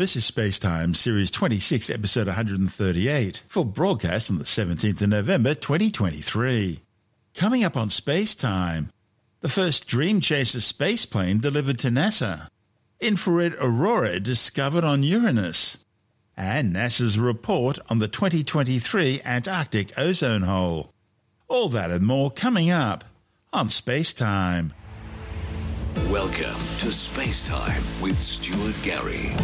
This is Spacetime, Series 26, Episode 138, for broadcast on the 17th of November 2023. Coming up on Spacetime, the first Dream Chaser spaceplane delivered to NASA, infrared aurora discovered on Uranus, and NASA's report on the 2023 Antarctic ozone hole. All that and more coming up on Spacetime. Welcome to Space Time with Stuart Gary.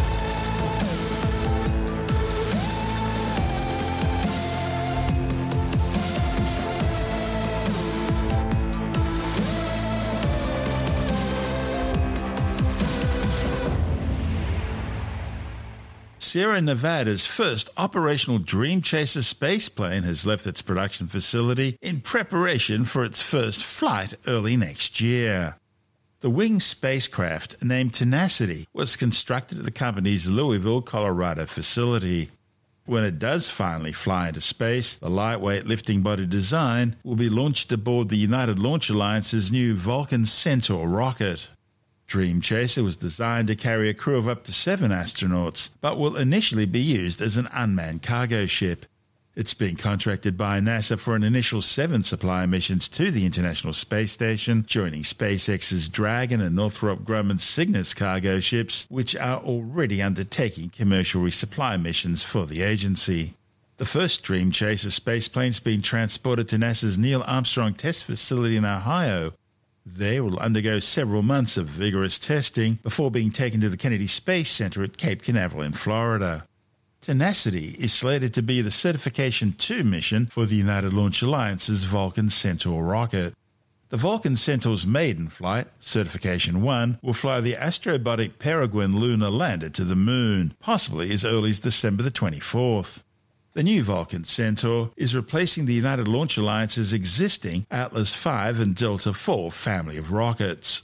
Sierra Nevada's first operational Dream Chaser spaceplane has left its production facility in preparation for its first flight early next year. The winged spacecraft, named Tenacity, was constructed at the company's Louisville, Colorado facility. When it does finally fly into space, the lightweight lifting body design will be launched aboard the United Launch Alliance's new Vulcan Centaur rocket. Dream Chaser was designed to carry a crew of up to seven astronauts, but will initially be used as an unmanned cargo ship. It's been contracted by NASA for an initial seven supply missions to the International Space Station, joining SpaceX's Dragon and Northrop Grumman's Cygnus cargo ships, which are already undertaking commercial resupply missions for the agency. The first Dream Chaser spaceplane's been transported to NASA's Neil Armstrong Test Facility in Ohio, they will undergo several months of vigorous testing before being taken to the Kennedy Space Center at Cape Canaveral in Florida. Tenacity is slated to be the Certification 2 mission for the United Launch Alliance's Vulcan Centaur rocket. The Vulcan Centaur's maiden flight, Certification 1, will fly the Astrobotic Peregrine lunar lander to the Moon, possibly as early as December the 24th. The new Vulcan Centaur is replacing the United Launch Alliance's existing Atlas V and Delta IV family of rockets.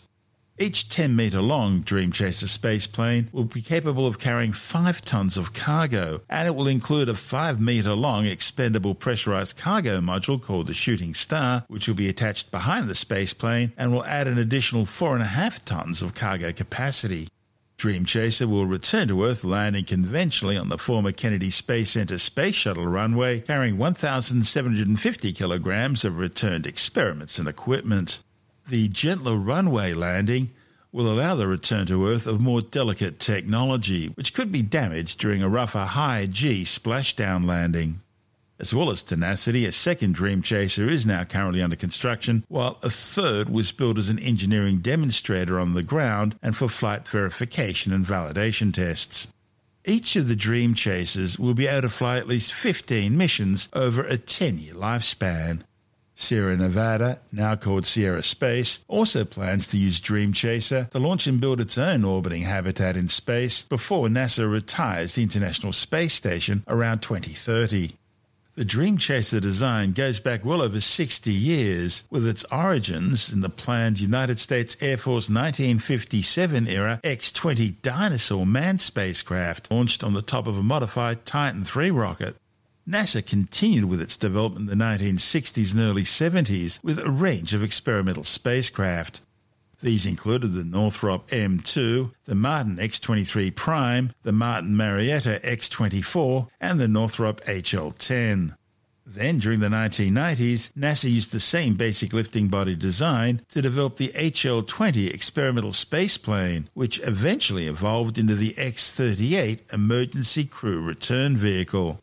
Each 10 metre long Dream Chaser spaceplane will be capable of carrying 5 tons of cargo, and it will include a 5 metre long expendable pressurized cargo module called the Shooting Star, which will be attached behind the spaceplane and will add an additional 4.5 tons of cargo capacity. Dream Chaser will return to Earth landing conventionally on the former Kennedy Space Center Space Shuttle runway, carrying 1,750 kilograms of returned experiments and equipment. The gentler runway landing will allow the return to Earth of more delicate technology, which could be damaged during a rougher high G splashdown landing. As well as Tenacity, a second Dream Chaser is now currently under construction, while a third was built as an engineering demonstrator on the ground and for flight verification and validation tests. Each of the Dream Chasers will be able to fly at least 15 missions over a 10 year lifespan. Sierra Nevada, now called Sierra Space, also plans to use Dream Chaser to launch and build its own orbiting habitat in space before NASA retires the International Space Station around 2030. The Dream Chaser design goes back well over 60 years, with its origins in the planned United States Air Force 1957 era X 20 Dyna-Soar manned spacecraft launched on the top of a modified Titan III rocket. NASA continued with its development in the 1960s and early 70s with a range of experimental spacecraft. These included the Northrop M2, the Martin X23 Prime, the Martin Marietta X24, and the Northrop HL10. Then, during the 1990s, NASA used the same basic lifting body design to develop the HL20 experimental spaceplane, which eventually evolved into the X 38 Emergency Crew Return Vehicle.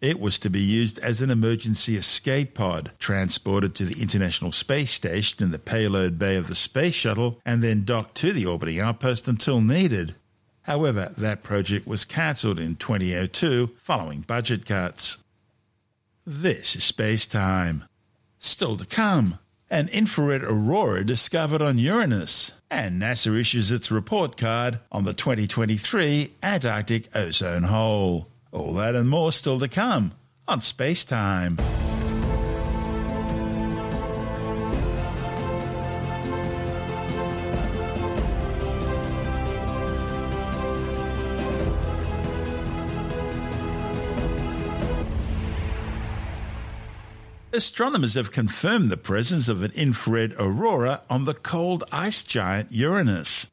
It was to be used as an emergency escape pod, transported to the International Space Station in the payload bay of the Space Shuttle, and then docked to the orbiting outpost until needed. However, that project was cancelled in 2002 following budget cuts. This is Space Time. Still to come, an infrared aurora discovered on Uranus, and NASA issues its report card on the 2023 Antarctic ozone hole. All that and more still to come on Space Time. Astronomers have confirmed the presence of an infrared aurora on the cold ice giant Uranus.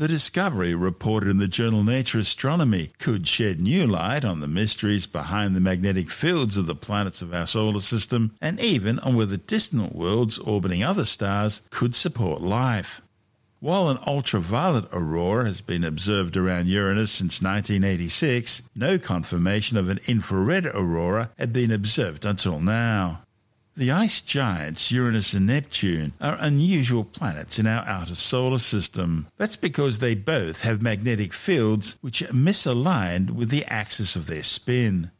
The discovery, reported in the journal Nature Astronomy, could shed new light on the mysteries behind the magnetic fields of the planets of our solar system and even on whether distant worlds orbiting other stars could support life. While an ultraviolet aurora has been observed around Uranus since 1986, no confirmation of an infrared aurora had been observed until now. The ice giants Uranus and Neptune are unusual planets in our outer solar system. That's because they both have magnetic fields which are misaligned with the axis of their spin.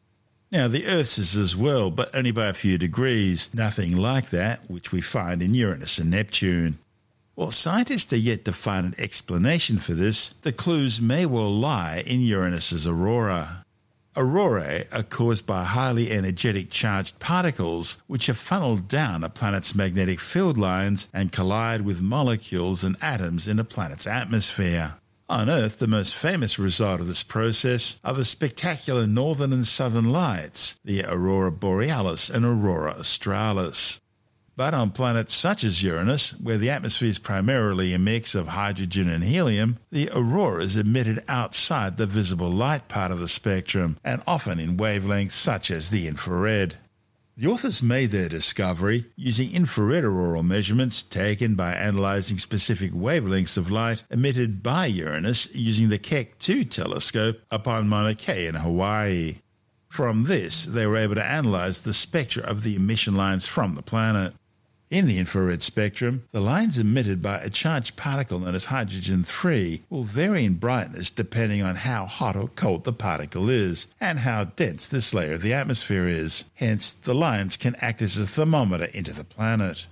Now, the Earth's is as well, but only by a few degrees, nothing like that which we find in Uranus and Neptune. While scientists are yet to find an explanation for this, the clues may well lie in Uranus's aurora. Aurorae are caused by highly energetic charged particles which are funneled down a planet's magnetic field lines and collide with molecules and atoms in a planet's atmosphere. On Earth, the most famous result of this process are the spectacular northern and southern lights, the aurora borealis and aurora australis. But on planets such as Uranus, where the atmosphere is primarily a mix of hydrogen and helium, the aurora is emitted outside the visible light part of the spectrum, and often in wavelengths such as the infrared. The authors made their discovery using infrared auroral measurements taken by analyzing specific wavelengths of light emitted by Uranus using the Keck 2 telescope upon Mauna Kea in Hawaii. From this, they were able to analyze the spectra of the emission lines from the planet. In the infrared spectrum, the lines emitted by a charged particle known as hydrogen 3 will vary in brightness depending on how hot or cold the particle is and how dense this layer of the atmosphere is. Hence, the lines can act as a thermometer into the planet.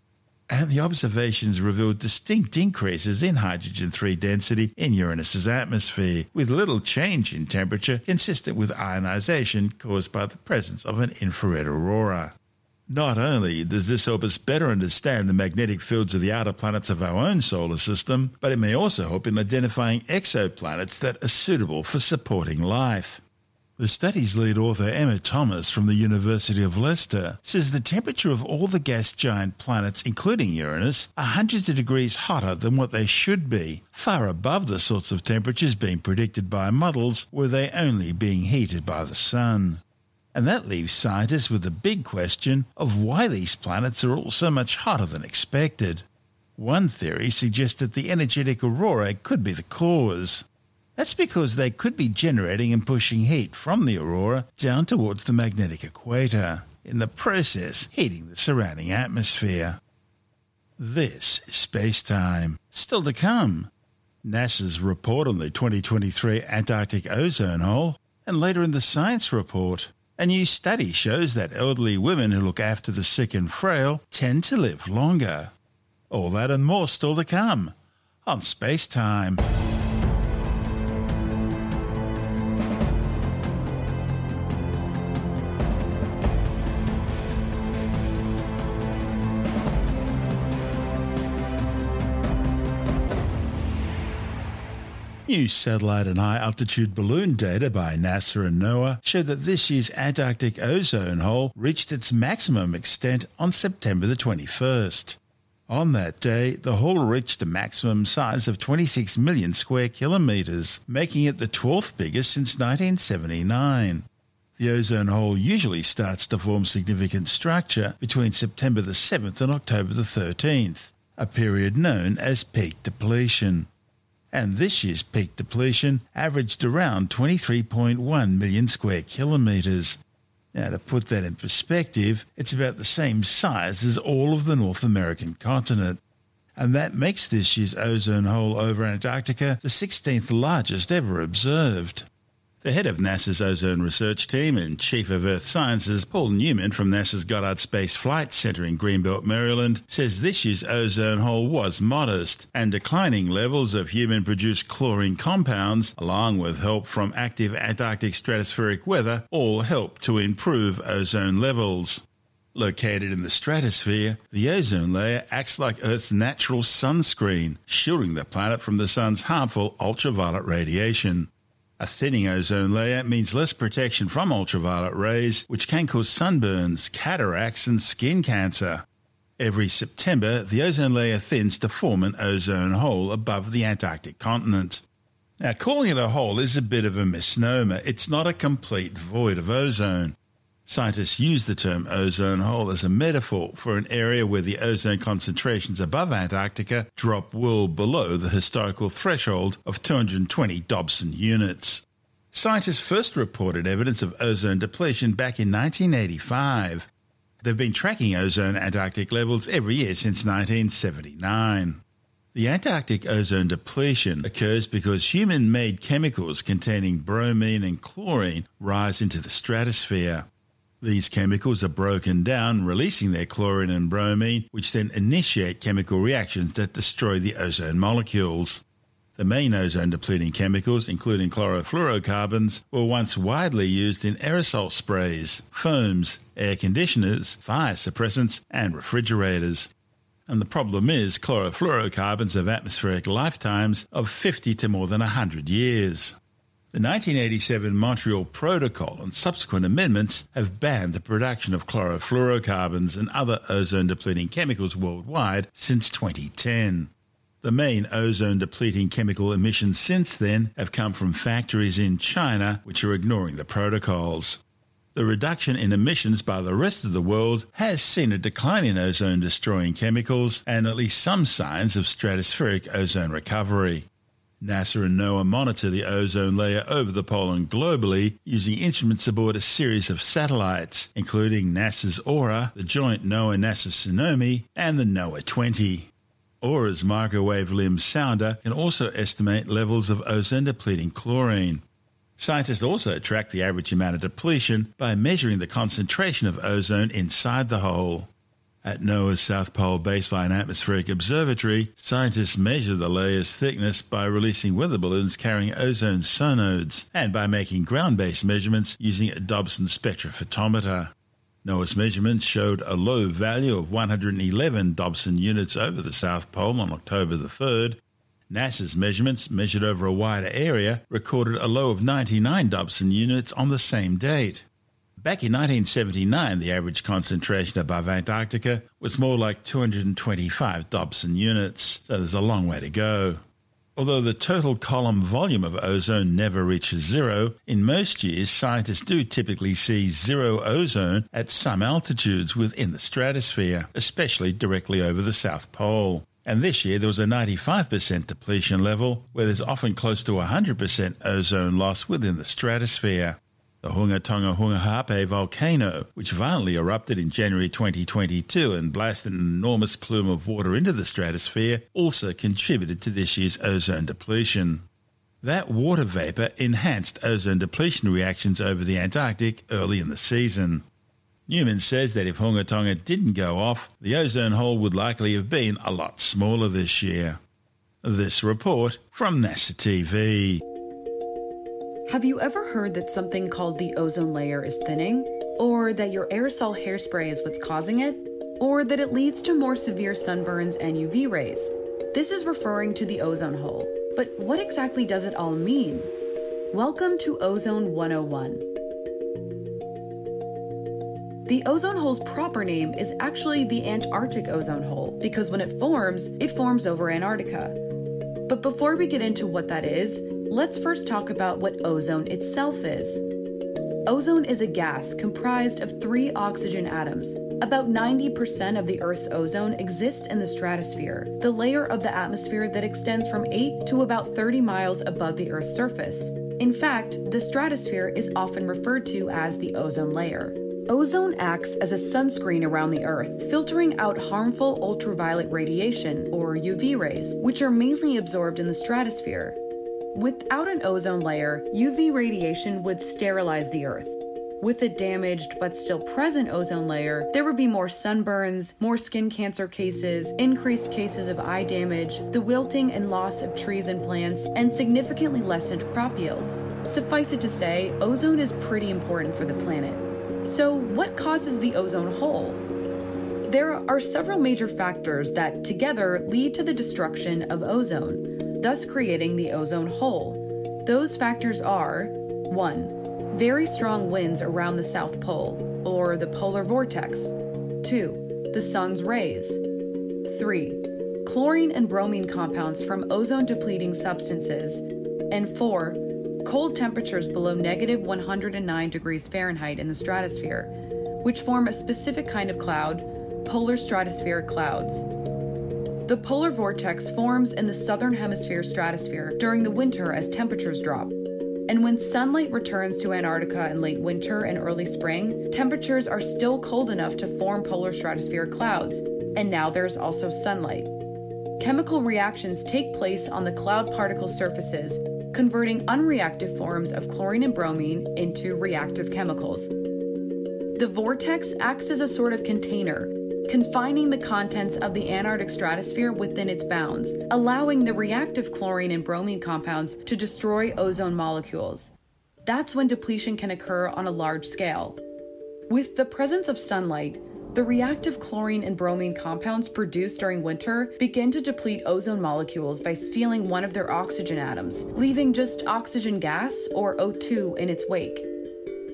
And the observations revealed distinct increases in hydrogen 3 density in Uranus's atmosphere, with little change in temperature consistent with ionization caused by the presence of an infrared aurora. Not only does this help us better understand the magnetic fields of the outer planets of our own solar system, but it may also help in identifying exoplanets that are suitable for supporting life. The study's lead author, Emma Thomas from the University of Leicester, says the temperature of all the gas giant planets, including Uranus, are hundreds of degrees hotter than what they should be, far above the sorts of temperatures being predicted by models were they only being heated by the sun. And that leaves scientists with the big question of why these planets are all so much hotter than expected. One theory suggests that the energetic aurora could be the cause. That's because they could be generating and pushing heat from the aurora down towards the magnetic equator, in the process heating the surrounding atmosphere. This is space time. Still to come. NASA's report on the 2023 Antarctic ozone hole, and later in the science report, a new study shows that elderly women who look after the sick and frail tend to live longer. All that and more still to come on Space Time. New satellite and high altitude balloon data by NASA and NOAA show that this year's Antarctic ozone hole reached its maximum extent on September the 21st. On that day, the hole reached a maximum size of 26 million square kilometres, making it the 12th biggest since 1979. The ozone hole usually starts to form significant structure between September the 7th and October the 13th, a period known as peak depletion and this year's peak depletion averaged around 23.1 million square kilometres. Now, to put that in perspective, it's about the same size as all of the North American continent. And that makes this year's ozone hole over Antarctica the 16th largest ever observed. The head of NASA's ozone research team and chief of Earth sciences, Paul Newman from NASA's Goddard Space Flight Center in Greenbelt, Maryland, says this year's ozone hole was modest, and declining levels of human produced chlorine compounds, along with help from active Antarctic stratospheric weather, all help to improve ozone levels. Located in the stratosphere, the ozone layer acts like Earth's natural sunscreen, shielding the planet from the sun's harmful ultraviolet radiation. A thinning ozone layer means less protection from ultraviolet rays, which can cause sunburns, cataracts, and skin cancer. Every September, the ozone layer thins to form an ozone hole above the Antarctic continent. Now, calling it a hole is a bit of a misnomer. It's not a complete void of ozone. Scientists use the term ozone hole as a metaphor for an area where the ozone concentrations above Antarctica drop well below the historical threshold of 220 Dobson units. Scientists first reported evidence of ozone depletion back in 1985. They've been tracking ozone Antarctic levels every year since 1979. The Antarctic ozone depletion occurs because human made chemicals containing bromine and chlorine rise into the stratosphere. These chemicals are broken down, releasing their chlorine and bromine, which then initiate chemical reactions that destroy the ozone molecules. The main ozone depleting chemicals, including chlorofluorocarbons, were once widely used in aerosol sprays, foams, air conditioners, fire suppressants, and refrigerators. And the problem is, chlorofluorocarbons have atmospheric lifetimes of 50 to more than 100 years. The 1987 Montreal Protocol and subsequent amendments have banned the production of chlorofluorocarbons and other ozone depleting chemicals worldwide since 2010. The main ozone depleting chemical emissions since then have come from factories in China which are ignoring the protocols. The reduction in emissions by the rest of the world has seen a decline in ozone destroying chemicals and at least some signs of stratospheric ozone recovery. NASA and NOAA monitor the ozone layer over the pole and globally using instruments aboard a series of satellites, including NASA's AURA, the joint NOAA-NASA Suomi, and the NOAA 20. AURA's microwave limb sounder can also estimate levels of ozone depleting chlorine. Scientists also track the average amount of depletion by measuring the concentration of ozone inside the hole. At NOAA's South Pole Baseline Atmospheric Observatory, scientists measure the layer's thickness by releasing weather balloons carrying ozone sondes and by making ground based measurements using a Dobson spectrophotometer. NOAA's measurements showed a low value of 111 Dobson units over the South Pole on October the 3rd. NASA's measurements, measured over a wider area, recorded a low of 99 Dobson units on the same date. Back in 1979, the average concentration above Antarctica was more like 225 Dobson units, so there's a long way to go. Although the total column volume of ozone never reaches zero, in most years scientists do typically see zero ozone at some altitudes within the stratosphere, especially directly over the South Pole. And this year there was a 95% depletion level, where there's often close to 100% ozone loss within the stratosphere. The Hunga Tonga Hunga Ha'apai volcano, which violently erupted in January 2022 and blasted an enormous plume of water into the stratosphere, also contributed to this year's ozone depletion. That water vapour enhanced ozone depletion reactions over the Antarctic early in the season. Newman says that if Hunga Tonga didn't go off, the ozone hole would likely have been a lot smaller this year. This report from NASA TV. Have you ever heard that something called the ozone layer is thinning? Or that your aerosol hairspray is what's causing it? Or that it leads to more severe sunburns and UV rays? This is referring to the ozone hole. But what exactly does it all mean? Welcome to Ozone 101. The ozone hole's proper name is actually the Antarctic ozone hole because when it forms, it forms over Antarctica. But before we get into what that is, Let's first talk about what ozone itself is. Ozone is a gas comprised of three oxygen atoms. About 90% of the Earth's ozone exists in the stratosphere, the layer of the atmosphere that extends from 8 to about 30 miles above the Earth's surface. In fact, the stratosphere is often referred to as the ozone layer. Ozone acts as a sunscreen around the Earth, filtering out harmful ultraviolet radiation, or UV rays, which are mainly absorbed in the stratosphere. Without an ozone layer, UV radiation would sterilize the Earth. With a damaged but still present ozone layer, there would be more sunburns, more skin cancer cases, increased cases of eye damage, the wilting and loss of trees and plants, and significantly lessened crop yields. Suffice it to say, ozone is pretty important for the planet. So, what causes the ozone hole? There are several major factors that together lead to the destruction of ozone thus creating the ozone hole. Those factors are 1. Very strong winds around the South Pole, or the polar vortex. 2. the sun's rays. 3. Chlorine and bromine compounds from ozone depleting substances. And 4. Cold temperatures below negative 109 degrees Fahrenheit in the stratosphere, which form a specific kind of cloud, polar stratospheric clouds. The polar vortex forms in the southern hemisphere stratosphere during the winter as temperatures drop. And when sunlight returns to Antarctica in late winter and early spring, temperatures are still cold enough to form polar stratospheric clouds, and now there's also sunlight. Chemical reactions take place on the cloud particle surfaces, converting unreactive forms of chlorine and bromine into reactive chemicals. The vortex acts as a sort of container, confining the contents of the Antarctic stratosphere within its bounds, allowing the reactive chlorine and bromine compounds to destroy ozone molecules. That's when depletion can occur on a large scale. With the presence of sunlight, the reactive chlorine and bromine compounds produced during winter begin to deplete ozone molecules by stealing one of their oxygen atoms, leaving just oxygen gas, or O2, in its wake.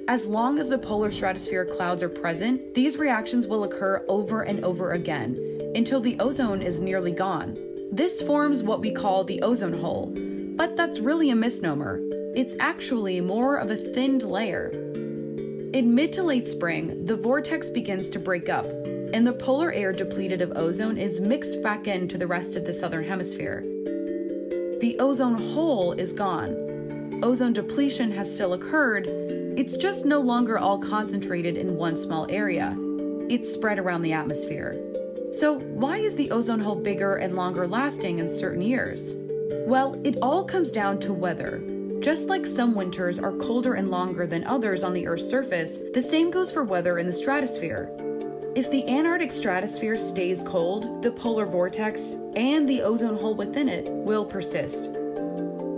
As long as the polar stratospheric clouds are present, these reactions will occur over and over again until the ozone is nearly gone. This forms what we call the ozone hole, but that's really a misnomer. It's actually more of a thinned layer. In mid to late spring, the vortex begins to break up, and the polar air depleted of ozone is mixed back into the rest of the southern hemisphere. The ozone hole is gone. Ozone depletion has still occurred, it's just no longer all concentrated in one small area. It's spread around the atmosphere. So, why is the ozone hole bigger and longer lasting in certain years? Well, it all comes down to weather. Just like some winters are colder and longer than others on the Earth's surface, the same goes for weather in the stratosphere. If the Antarctic stratosphere stays cold, the polar vortex and the ozone hole within it will persist.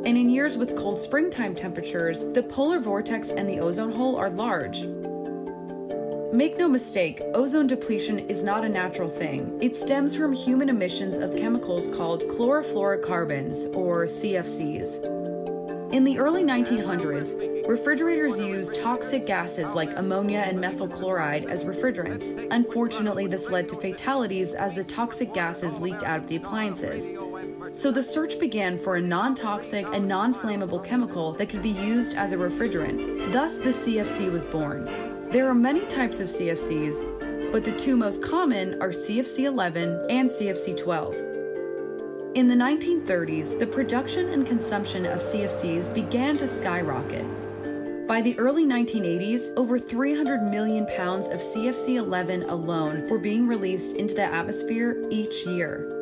And in years with cold springtime temperatures, the polar vortex and the ozone hole are large. Make no mistake, ozone depletion is not a natural thing. It stems from human emissions of chemicals called chlorofluorocarbons, or CFCs. In the early 1900s, refrigerators used toxic gases like ammonia and methyl chloride as refrigerants. Unfortunately, this led to fatalities as the toxic gases leaked out of the appliances. So the search began for a non toxic and non flammable chemical that could be used as a refrigerant. Thus, the CFC was born. There are many types of CFCs, but the two most common are CFC 11 and CFC 12. In the 1930s, the production and consumption of CFCs began to skyrocket. By the early 1980s, over 300 million pounds of CFC 11 alone were being released into the atmosphere each year.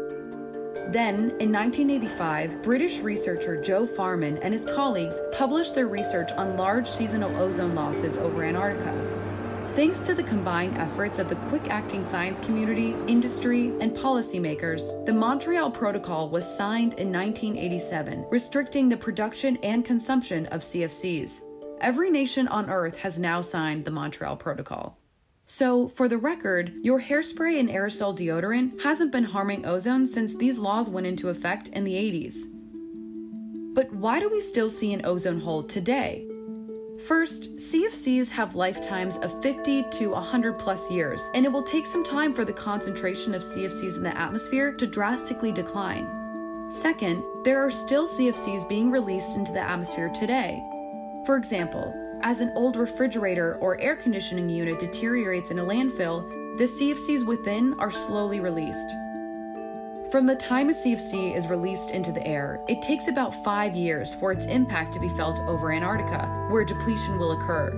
Then, in 1985, British researcher Joe Farman and his colleagues published their research on large seasonal ozone losses over Antarctica. Thanks to the combined efforts of the quick acting science community, industry, and policymakers, the Montreal Protocol was signed in 1987, restricting the production and consumption of CFCs. Every nation on Earth has now signed the Montreal Protocol. So, for the record, your hairspray and aerosol deodorant hasn't been harming ozone since these laws went into effect in the 80s. But why do we still see an ozone hole today? First, CFCs have lifetimes of 50 to 100 plus years, and it will take some time for the concentration of CFCs in the atmosphere to drastically decline. Second, there are still CFCs being released into the atmosphere today. For example, as an old refrigerator or air conditioning unit deteriorates in a landfill, the CFCs within are slowly released. From the time a CFC is released into the air, it takes about five years for its impact to be felt over Antarctica, where depletion will occur.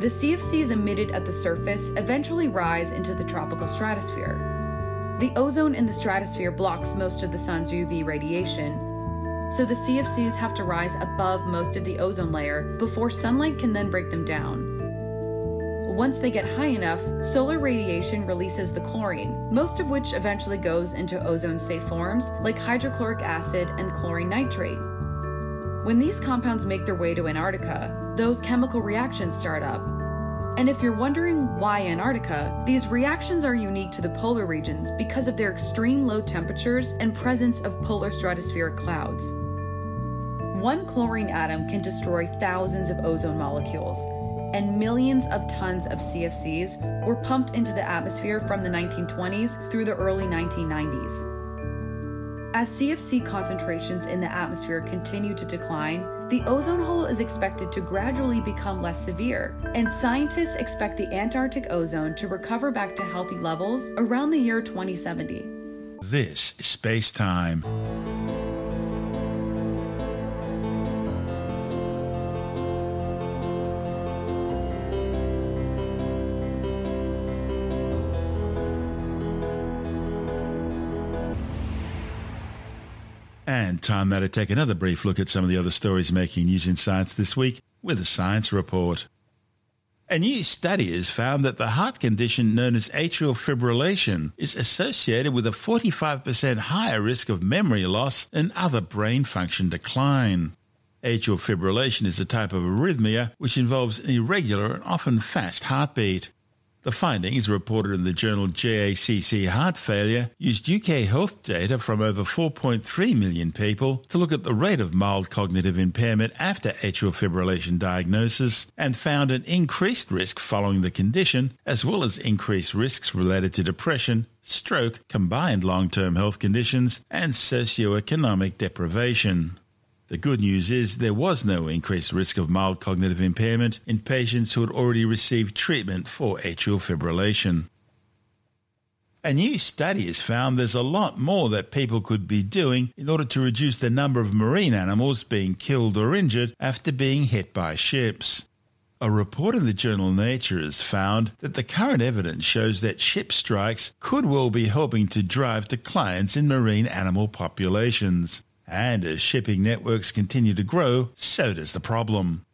The CFCs emitted at the surface eventually rise into the tropical stratosphere. The ozone in the stratosphere blocks most of the sun's UV radiation, so the CFCs have to rise above most of the ozone layer before sunlight can then break them down. Once they get high enough, solar radiation releases the chlorine, most of which eventually goes into ozone safe forms like hydrochloric acid and chlorine nitrate. When these compounds make their way to Antarctica, those chemical reactions start up. And if you're wondering why Antarctica, these reactions are unique to the polar regions because of their extreme low temperatures and presence of polar stratospheric clouds. One chlorine atom can destroy thousands of ozone molecules, and millions of tons of CFCs were pumped into the atmosphere from the 1920s through the early 1990s. As CFC concentrations in the atmosphere continue to decline, the ozone hole is expected to gradually become less severe, and scientists expect the Antarctic ozone to recover back to healthy levels around the year 2070. This is Space Time. Time now to take another brief look at some of the other stories making news in science this week with a science report. A new study has found that the heart condition known as atrial fibrillation is associated with a 45% higher risk of memory loss and other brain function decline. Atrial fibrillation is a type of arrhythmia which involves an irregular and often fast heartbeat. The findings, reported in the journal JACC Heart Failure, used UK health data from over 4.3 million people to look at the rate of mild cognitive impairment after atrial fibrillation diagnosis and found an increased risk following the condition, as well as increased risks related to depression, stroke, combined long term health conditions, and socioeconomic deprivation. The good news is there was no increased risk of mild cognitive impairment in patients who had already received treatment for atrial fibrillation. A new study has found there's a lot more that people could be doing in order to reduce the number of marine animals being killed or injured after being hit by ships. A report in the journal Nature has found that the current evidence shows that ship strikes could well be helping to drive declines in marine animal populations. And as shipping networks continue to grow, so does the problem.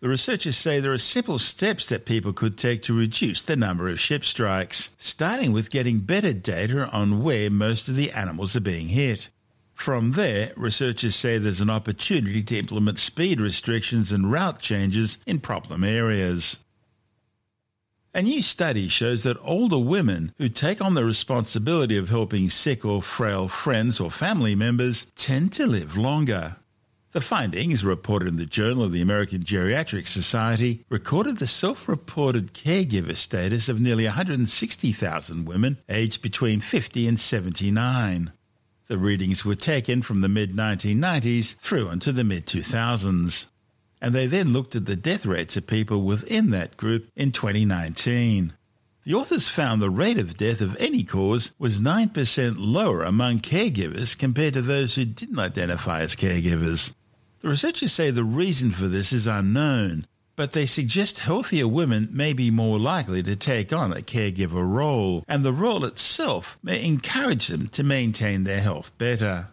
The researchers say there are simple steps that people could take to reduce the number of ship strikes, starting with getting better data on where most of the animals are being hit. From there, researchers say there's an opportunity to implement speed restrictions and route changes in problem areas. A new study shows that older women who take on the responsibility of helping sick or frail friends or family members tend to live longer. The findings, reported in the Journal of the American Geriatric Society, recorded the self reported caregiver status of nearly 160,000 women aged between 50 and 79. The readings were taken from the mid 1990s through into the mid 2000s and they then looked at the death rates of people within that group in 2019. The authors found the rate of death of any cause was 9% lower among caregivers compared to those who didn't identify as caregivers. The researchers say the reason for this is unknown, but they suggest healthier women may be more likely to take on a caregiver role, and the role itself may encourage them to maintain their health better.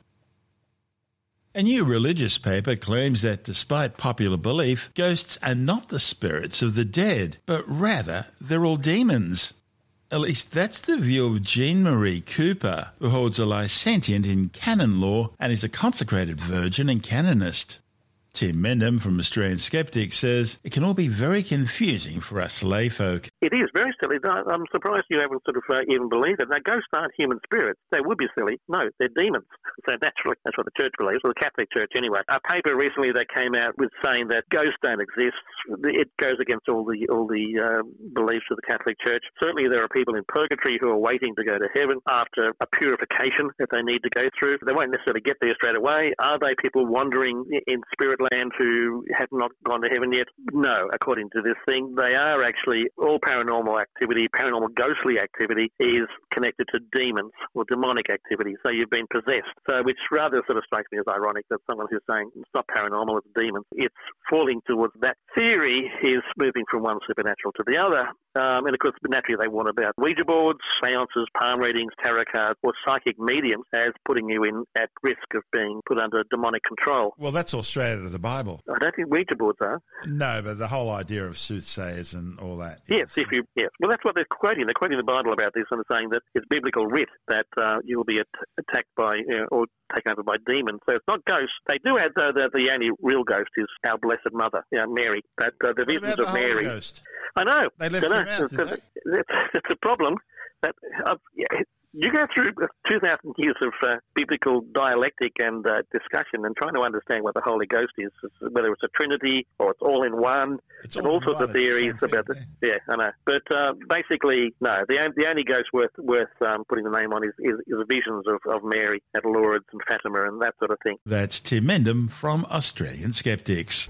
A new religious paper claims that despite popular belief, ghosts are not the spirits of the dead, but rather they're all demons. At least that's the view of Jean Marie Cooper, who holds a licentiate in canon law and is a consecrated virgin and canonist. Tim Mendham from Australian Skeptics says it can all be very confusing for us layfolk. It is very silly. I'm surprised you haven't sort of uh, even believed it. Now, ghosts aren't human spirits. They would be silly. No, they're demons. So naturally, that's what the church believes, or the Catholic Church anyway. A paper recently that came out with saying that ghosts don't exist. It goes against all the all the uh, beliefs of the Catholic Church. Certainly, there are people in purgatory who are waiting to go to heaven after a purification that they need to go through. They won't necessarily get there straight away. Are they people wandering in spirit land who have not gone to heaven yet? No, according to this thing, they are actually all paranormal activity, paranormal ghostly activity is connected to demons or demonic activity. So you've been possessed. So which rather sort of strikes me as ironic that someone who's saying it's not paranormal, it's demons. It's falling towards that theory is moving from one supernatural to the other. Um, and of course, naturally, they want about Ouija boards, seances, palm readings, tarot cards, or psychic mediums as putting you in at risk of being put under demonic control. Well, that's all straight out of the Bible. I don't think Ouija boards are. No, but the whole idea of soothsayers and all that. Yes, if you yes. Well, that's what they're quoting. They're quoting the Bible about this and saying that it's biblical writ that uh, you will be at- attacked by you know, or taken over by demons. So it's not ghosts. They do add though that the only real ghost is our Blessed Mother, you know, Mary. That uh, the visions of Mary. Ghost? I know. They left I know. Out, it's, a problem. That uh, yeah, You go through 2,000 years of uh, biblical dialectic and uh, discussion and trying to understand what the Holy Ghost is, whether it's a Trinity or it's all in one, It's and all all sorts one, of the theories about it. Yeah, I know. But uh, basically, no. The, the only ghost worth worth um, putting the name on is, is, is the visions of, of Mary at Lourdes and Fatima and that sort of thing. That's Tim Mendham from Australian Skeptics.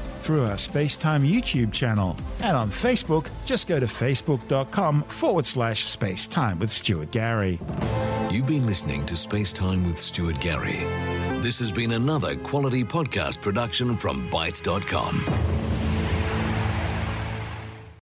through our Spacetime YouTube channel, and on Facebook, just go to facebook.com forward slash spacetime with Stuart Gary. You've been listening to Spacetime with Stuart Gary. This has been another quality podcast production from Bitesz.com.